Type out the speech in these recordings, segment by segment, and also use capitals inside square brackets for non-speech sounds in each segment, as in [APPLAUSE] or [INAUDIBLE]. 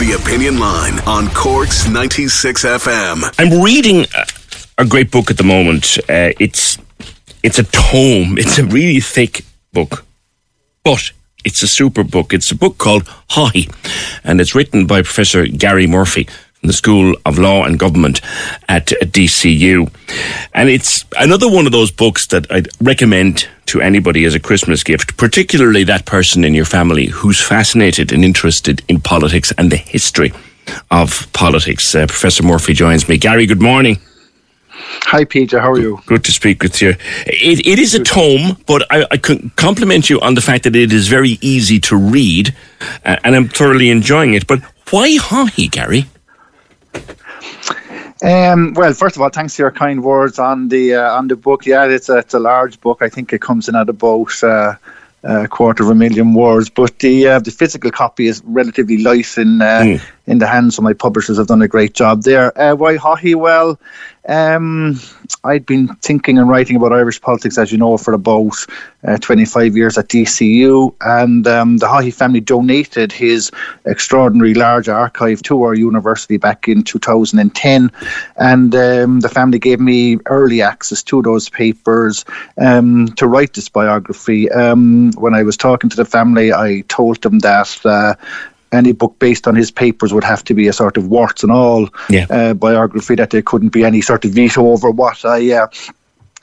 The Opinion Line on Cork's 96 FM. I'm reading a, great book at the moment. Uh, it's it's a tome. It's a really thick book, but it's a super book. It's a book called Haughey, and it's written by Professor Gary Murphy the School of Law and Government at DCU. And it's another one of those books that I'd recommend to anybody as a Christmas gift, particularly that person in your family who's fascinated and interested in politics and the history of politics. Uh, Professor Murphy joins me. Gary, good morning. Hi, Peter. How are you? Good to speak with you. It, it is a tome, but I, I can compliment you on the fact that it is very easy to read, uh, and I'm thoroughly enjoying it. But why Haughey, Gary? Um, well, first of all, thanks for your kind words on the uh, on the book. Yeah, it's a, it's a large book. I think it comes in at about uh, a quarter of a million words, but the uh, the physical copy is relatively light in mm. In the hands. of my publishers have done a great job there. Uh, why Haughey? Well, um, I'd been thinking and writing about Irish politics, as you know, for about uh, 25 years at DCU, and um, the Haughey family donated his extraordinary large archive to our university back in 2010, and um, the family gave me early access to those papers um, to write this biography. Um, when I was talking to the family, I told them that uh, any book based on his papers would have to be a sort of warts and all yeah. uh, biography that there couldn't be any sort of veto over what I uh,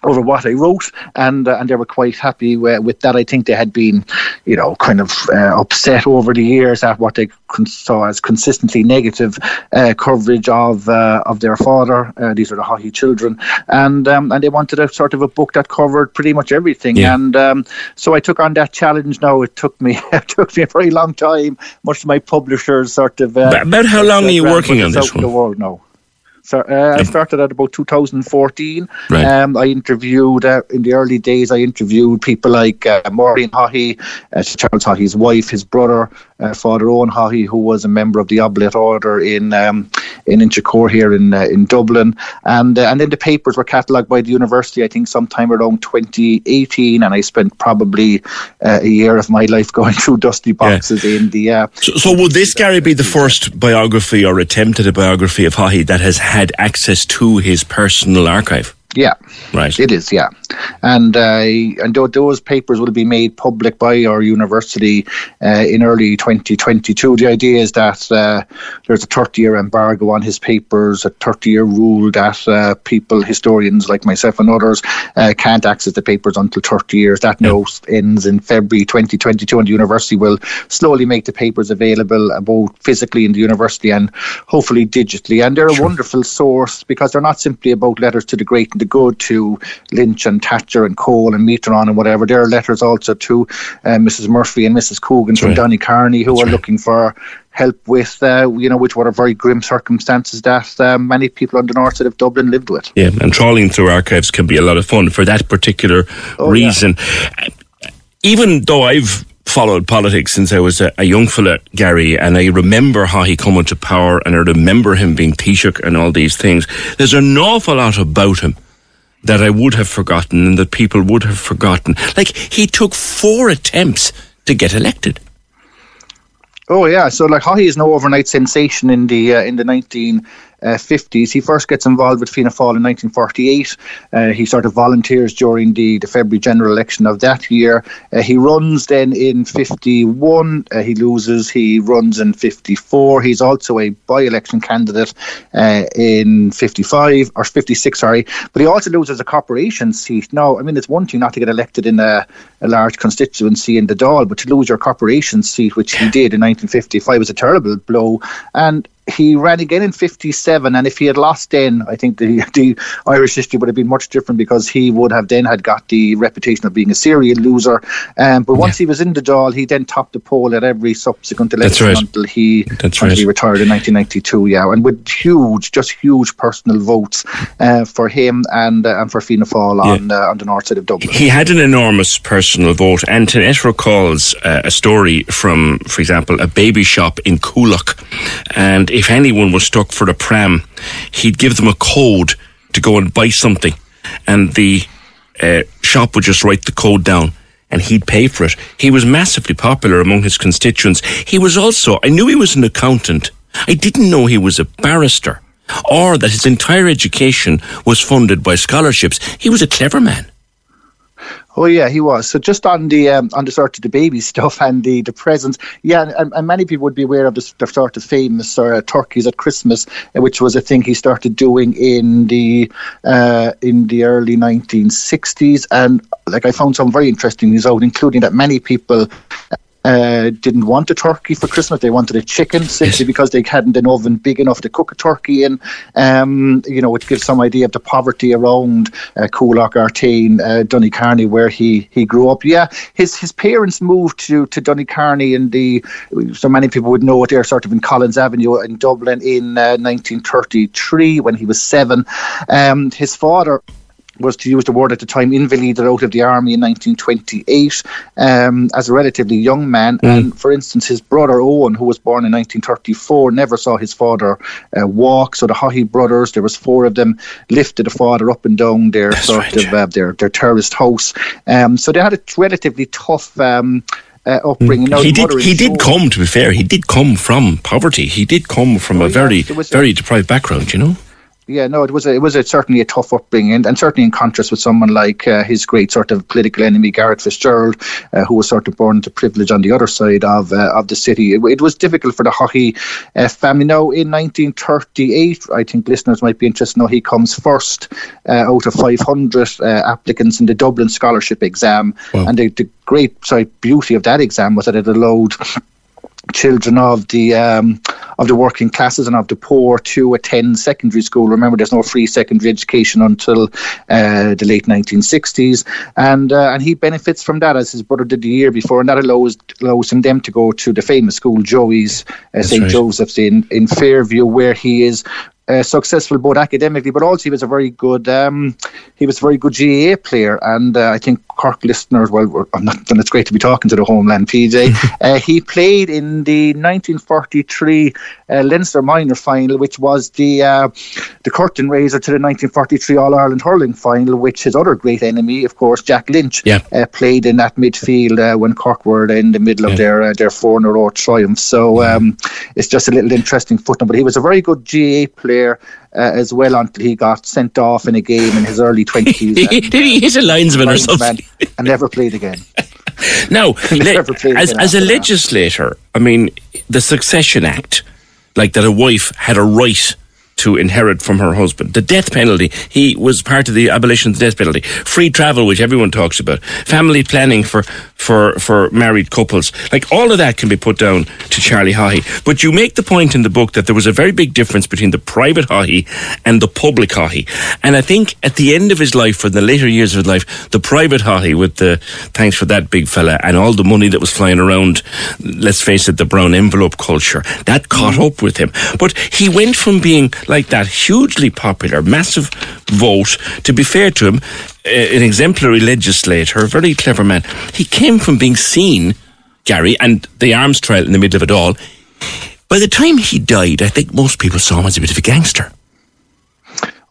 over what I wrote, and uh, and they were quite happy with, with, that. I think they had been, you know, kind of uh, upset over the years at what they saw as consistently negative uh, coverage of uh, of their father. Uh, these are the Haughey children, and um, and they wanted a sort of a book that covered pretty much everything. Yeah. And um, so I took on that challenge. Now it took me [LAUGHS] it took me a very long time. Much of my publishers sort of. Uh, about how long are you working on this one? The world now. So, uh, I started at about 2014. Right. Um, I interviewed uh, in the early days. I interviewed people like uh, Maureen Haughey, uh, Charles Haughey's wife, his brother, uh, Father Owen Haughey, who was a member of the Oblate Order in um, in Inchicore here in uh, in Dublin, and uh, and then the papers were catalogued by the university. I think sometime around 2018, and I spent probably uh, a year of my life [LAUGHS] going through dusty boxes yeah. in the. Uh, so, so would this Gary be the first biography or attempt at a biography of Haughey that has had access to his personal archive? Yeah, right. It is, yeah, and uh, and those papers will be made public by our university uh, in early 2022. The idea is that uh, there's a 30-year embargo on his papers, a 30-year rule that uh, people, historians like myself and others, uh, can't access the papers until 30 years. That yeah. note ends in February 2022, and the university will slowly make the papers available both physically in the university and hopefully digitally. And they're sure. a wonderful source because they're not simply about letters to the great the good to Lynch and Thatcher and Kohl and Mitterrand and whatever. There are letters also to uh, Mrs. Murphy and Mrs. Coogan That's from right. Donnycarney who That's are right. looking for help with, uh, you know, which were very grim circumstances that uh, many people on the north side of Dublin lived with. Yeah, and trawling through archives can be a lot of fun for that particular oh, reason. Yeah. Even though I've followed politics since I was a, a, young fella, Gary, and I remember how he came into power, and I remember him being Taoiseach and all these things. There's an awful lot about him that I would have forgotten and that people would have forgotten. Like he took four attempts to get elected. Oh yeah, so like Haughey is no overnight sensation in the uh, in the nineteen uh, 50s. He first gets involved with Fianna Fáil in 1948. Uh, he sort of volunteers during the, the February general election of that year. Uh, he runs then in 51. Uh, he loses. He runs in 54. He's also a by election candidate uh, in 55 or 56, sorry. But he also loses a corporation seat. Now, I mean, it's one thing not to get elected in a, a large constituency in the Dáil, but to lose your corporation seat, which he did in 1955, was a terrible blow. And he ran again in 57 and if he had lost then I think the, [LAUGHS] the Irish history would have been much different because he would have then had got the reputation of being a serial loser um, but once yeah. he was in the Dáil he then topped the poll at every subsequent election right. until he That's until right. he retired in 1992 yeah and with huge just huge personal votes uh, for him and uh, and for Fianna Fáil yeah. on, uh, on the north side of Dublin he had an enormous personal vote and Antoinette recalls uh, a story from for example a baby shop in Coolock and if anyone was stuck for a pram, he'd give them a code to go and buy something, and the uh, shop would just write the code down. And he'd pay for it. He was massively popular among his constituents. He was also, I knew he was an accountant. I didn't know he was a barrister or that his entire education was funded by scholarships. He was a clever man. Oh yeah, he was. So just on the um, on the sort of the baby [LAUGHS] stuff and the the presents, yeah, and, and many people would be aware of the, the sort of famous uh, turkeys at Christmas, uh, which was a thing he started doing in the uh, in the early 1960s. And like I found some very interesting out, including that many people uh, didn't want a turkey for Christmas. They wanted a chicken simply because they hadn't an oven big enough to cook a turkey in. Um, you know, it gives some idea of the poverty around uh, Coolock, Artane, uh, Donnycarney, where he, he grew up. Yeah, his his parents moved to to Donnycarney in the so many people would know it. They're sort of in Collins Avenue in Dublin in uh, 1933 when he was seven. Um, his father was to use the word at the time, invalided out of the army in 1928 um, as a relatively young man. Mm. And for instance, his brother Owen, who was born in 1934, never saw his father uh, walk. So the Haughey brothers, there was four of them, lifted the father up and down their That's sort right. of uh, their their terraced house. Um, so they had a relatively tough. Um, uh, upbringing. Now, he did. He did come. To be fair, he did come from poverty. He did come from Oh, a yeah, very, very deprived background. You know. Yeah, no, it was a, it was a, certainly a tough upbringing, and, and certainly in contrast with someone like uh, his great sort of political enemy Garret FitzGerald, uh, who was sort of born into privilege on the other side of uh, of the city. It, it was difficult for the Haughey uh, family. Now, in 1938, I think listeners might be interested. Now, he comes first uh, out of 500 uh, applicants in the Dublin Scholarship Exam, Wow. and the, the great sorry beauty of that exam was that it allowed children of the um, of the working classes and of the poor to attend secondary school. Remember, there's no free secondary education until uh, the late 1960s, and uh, and he benefits from that as his brother did the year before, and that allows allows him them to go to the famous school Joey's uh, St right. Joseph's in in Fairview, where he is. Uh, successful both academically, but also he was a very good um, he was a very good GAA player, and uh, I think Cork listeners, well, I'm not, and it's great to be talking to the homeland PJ. [LAUGHS] uh, he played in the 1943 uh, Leinster minor final, which was the uh, the curtain raiser to the 1943 All Ireland hurling final, which his other great enemy, of course, Jack Lynch, Yeah. uh, played in that midfield uh, when Cork were in the middle of Yeah. their uh, their four in a row triumph. So um, it's just a little interesting footnote. But he was a very good GAA player. Uh, as well until he got sent off in a game in his early 20s [LAUGHS] Did he hit a linesman or something? And [LAUGHS] never played again. [LAUGHS] Now, le- [LAUGHS] played as, again as a that. legislator, I mean, the Succession Act, like that a wife had a right to inherit from her husband. The death penalty, he was part of the abolition of the death penalty. Free travel, which everyone talks about. Family planning for, for, for married couples. Like all of that can be put down to Charlie Haughey. But you make the point in the book that there was a very big difference between the private Haughey and the public Haughey. And I think at the end of his life, or in the later years of his life, the private Haughey with the thanks for that big fella and all the money that was flying around, let's face it, the brown envelope culture, that caught mm. up with him. But he went from being like that hugely popular, massive vote, to be fair to him, an exemplary legislator, a very clever man. He came from being seen, Gary, and the arms trial in the middle of it all. By the time he died, I think most people saw him as a bit of a gangster.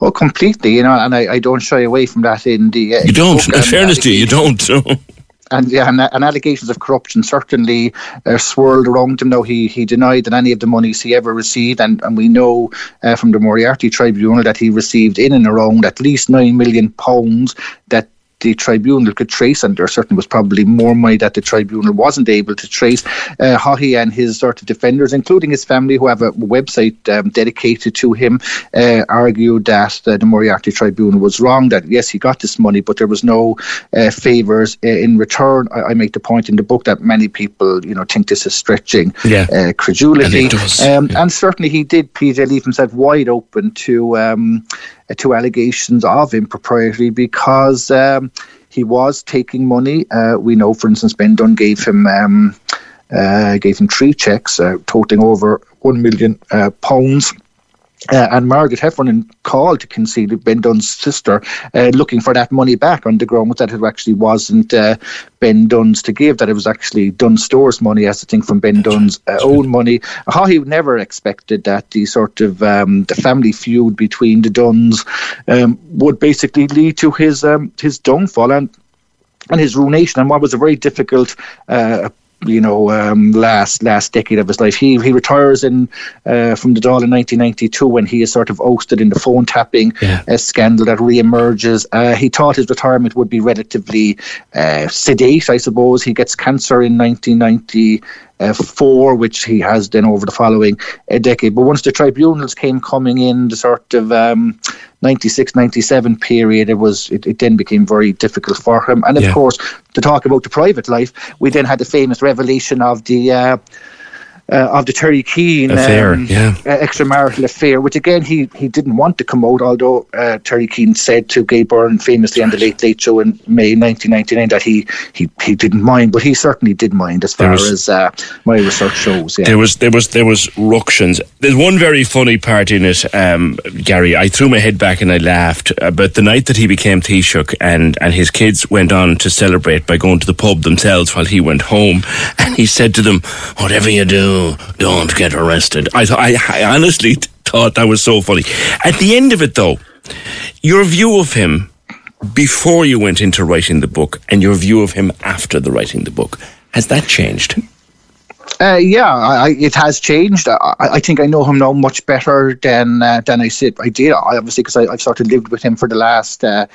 Oh, completely, you know, and I, I don't shy away from that in the. Uh, You don't. In fairness to you, you don't. [LAUGHS] And yeah, and, and allegations of corruption certainly uh, swirled around him. Now he he denied that any of the monies he ever received, and, and we know uh, from the Moriarty Tribunal that he received in and around at least nine million pounds that the tribunal could trace, and there certainly was probably more money that the tribunal wasn't able to trace. Uh, Haughey and his sort of defenders, including his family, who have a website um, dedicated to him, uh, argued that uh, the Moriarty Tribunal was wrong. That yes, he got this money, but there was no uh, favours uh, in return. I, I, make the point in the book that many people, you know, think this is stretching yeah. Uh, credulity, and, um, yeah. and, certainly he did. PJ leave himself wide open to. Um, to allegations of impropriety because um, he was taking money. Uh, we know, for instance, Ben Dunne gave him. Um, uh, gave him three checks uh, totaling over one million uh, pounds uh, and Margaret Heffernan called to concede Ben Dunne's sister, uh, looking for that money back on the grounds that it actually wasn't uh, Ben Dunne's to give, that it was actually Dunnes Stores money, as I think from Ben Dunne's uh, own money. How he never expected that the sort of um, the family feud between the Dunnes um, would basically lead to his um, his downfall and and his ruination, and what was a very difficult uh, you know, um, last last decade of his life. He he retires in uh, from the Dáil in 1992 when he is sort of ousted in the phone tapping yeah. uh, scandal that re-emerges. Uh, he thought his retirement would be relatively uh, sedate, I suppose. He gets cancer in 1990 uh, four, which he has then over the following uh, decade. But once the tribunals came coming in, the sort of um, 96, 97 period, it was it, it, then became very difficult for him. And of yeah. course, to talk about the private life, we then had the famous revelation of the. Uh, uh, of the Terry Keane affair, um, yeah. uh, extramarital affair, which again he, he didn't want to come out, although uh, Terry Keane said to Gay Byrne famously on the Late Late Show in May 1999 that he, he, he didn't mind, but he certainly did mind as far was, as uh, my research shows. Yeah. There was there was there was ructions. There's one very funny part in it, um, Gary. I threw my head back and I laughed. But the night that he became Taoiseach and and his kids went on to celebrate by going to the pub themselves while he went home, [LAUGHS] and he said to them, "Whatever you do." Don't get arrested. I, I, I honestly thought that was so funny. At the end of it, though, your view of him before you went into writing the book and your view of him after the writing the book, has that changed? Uh, yeah, I, it has changed. I, I, think I know him now much better than uh, than I said I did. I, obviously, because I've sort of lived with him for the last uh,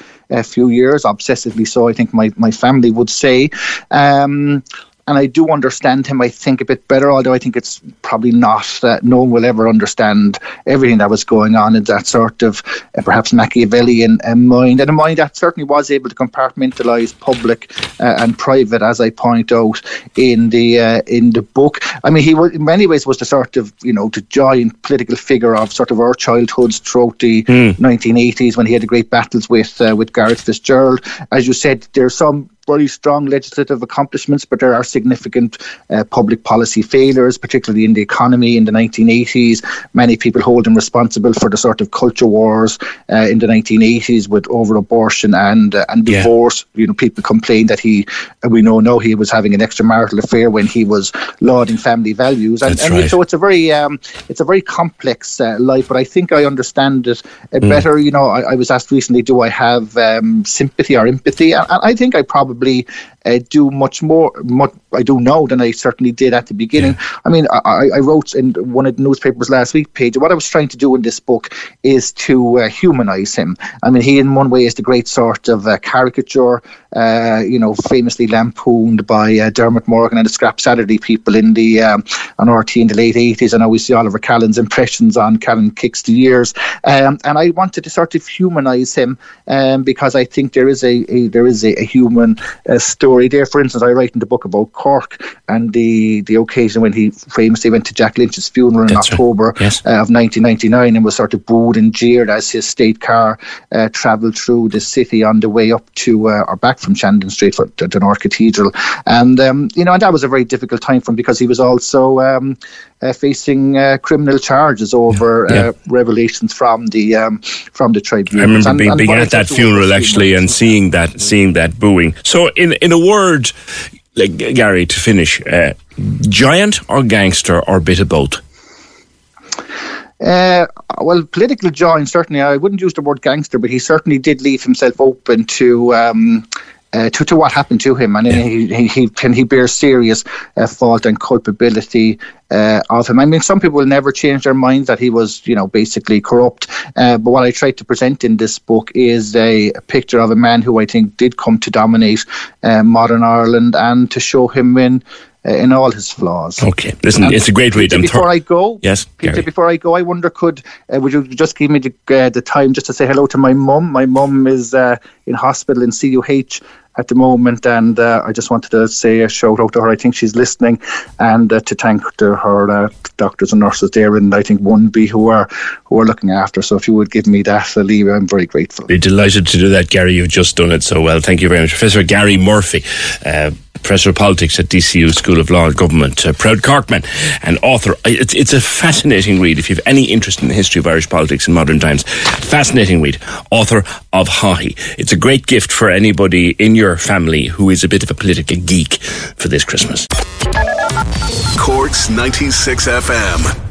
few years, obsessively. So I think my, my family would say. Um, and I do understand him, I think, a bit better, although I think it's probably not that no one will ever understand everything that was going on in that sort of uh, perhaps Machiavellian uh, mind, and a mind that certainly was able to compartmentalise public uh, and private, as I point out in the uh, in the book. I mean, he was, in many ways was the sort of, you know, the giant political figure of sort of our childhoods throughout the mm. 1980s when he had the great battles with, uh, with Garret FitzGerald. As you said, there's some very strong legislative accomplishments, but there are significant uh, public policy failures, particularly in the economy in the 1980s. Many people hold him responsible for the sort of culture wars uh, in the 1980s with over abortion and uh, and divorce. Yeah. You know, people complain that he, we know now he was having an extramarital affair when he was lauding family values, and, and right. so it's a very um, it's a very complex uh, life. But I think I understand it uh, mm. better. You know, I, I, was asked recently, do I have um, sympathy or empathy? And, and I think I probably probably uh, do much more, much I do now than I certainly did at the beginning. Yeah. I mean, I, I, wrote in one of the newspapers last week, page. What I was trying to do in this book is to uh, humanize him. I mean, he in one way is the great sort of uh, caricature, uh, you know, famously lampooned by uh, Dermot Morgan and the Scrap Saturday people in the um, on RT in the late eighties. And we see Oliver Callan's impressions on Callan kicks the years. Um, and I wanted to sort of humanize him um, because I think there is a, a there is a, a human uh, story there. For instance, I write in the book about Cork and the the occasion when he famously went to Jack Lynch's funeral in That's October right. yes. uh, of 1999 and was sort of booed and jeered as his state car uh, travelled through the city on the way up to uh, or back from Shandon Street for the, the North Cathedral. And um, you know, and that was a very difficult time for him because he was also um, uh, facing uh, criminal charges over yeah. Uh, revelations from the um, from the tribunal. I remember and, being, and being at that funeral actually and seeing that seeing that booing. So, in in a word, like Gary, to finish, uh, giant or gangster or bit of both. Uh, well, political giant certainly. I wouldn't use the word gangster, but he certainly did leave himself open to um, uh, to, to what happened to him, and yeah. he, he, he can he bear serious uh, fault and culpability uh, of him. I mean, some people will never change their minds that he was, you know, basically corrupt. Uh, but what I tried to present in this book is a, a, picture of a man who I think did come to dominate uh, modern Ireland and to show him in uh, in all his flaws. Okay, listen, um, it's a great read. Before I go, yes, Peter, Gary. before I go, I wonder could uh, would you just give me the, uh, the time just to say hello to my mum? My mum is uh, in hospital in CUH at the moment, and uh, I just wanted to say a shout out to her. I think she's listening, and uh, to thank to her uh, doctors and nurses there, and I think one B who are who are looking after. So if you would give me that, Leave, I'm very grateful. Be delighted to do that, Gary. You've just done it so well. Thank you very much, Professor Gary Murphy. Uh, Professor of Politics at DCU School of Law and Government, uh, proud Corkman and author. It's, it's a fascinating read if you have any interest in the history of Irish politics in modern times. Fascinating read. Author of Haughey. It's a great gift for anybody in your family who is a bit of a political geek for this Christmas. Corks 96 FM.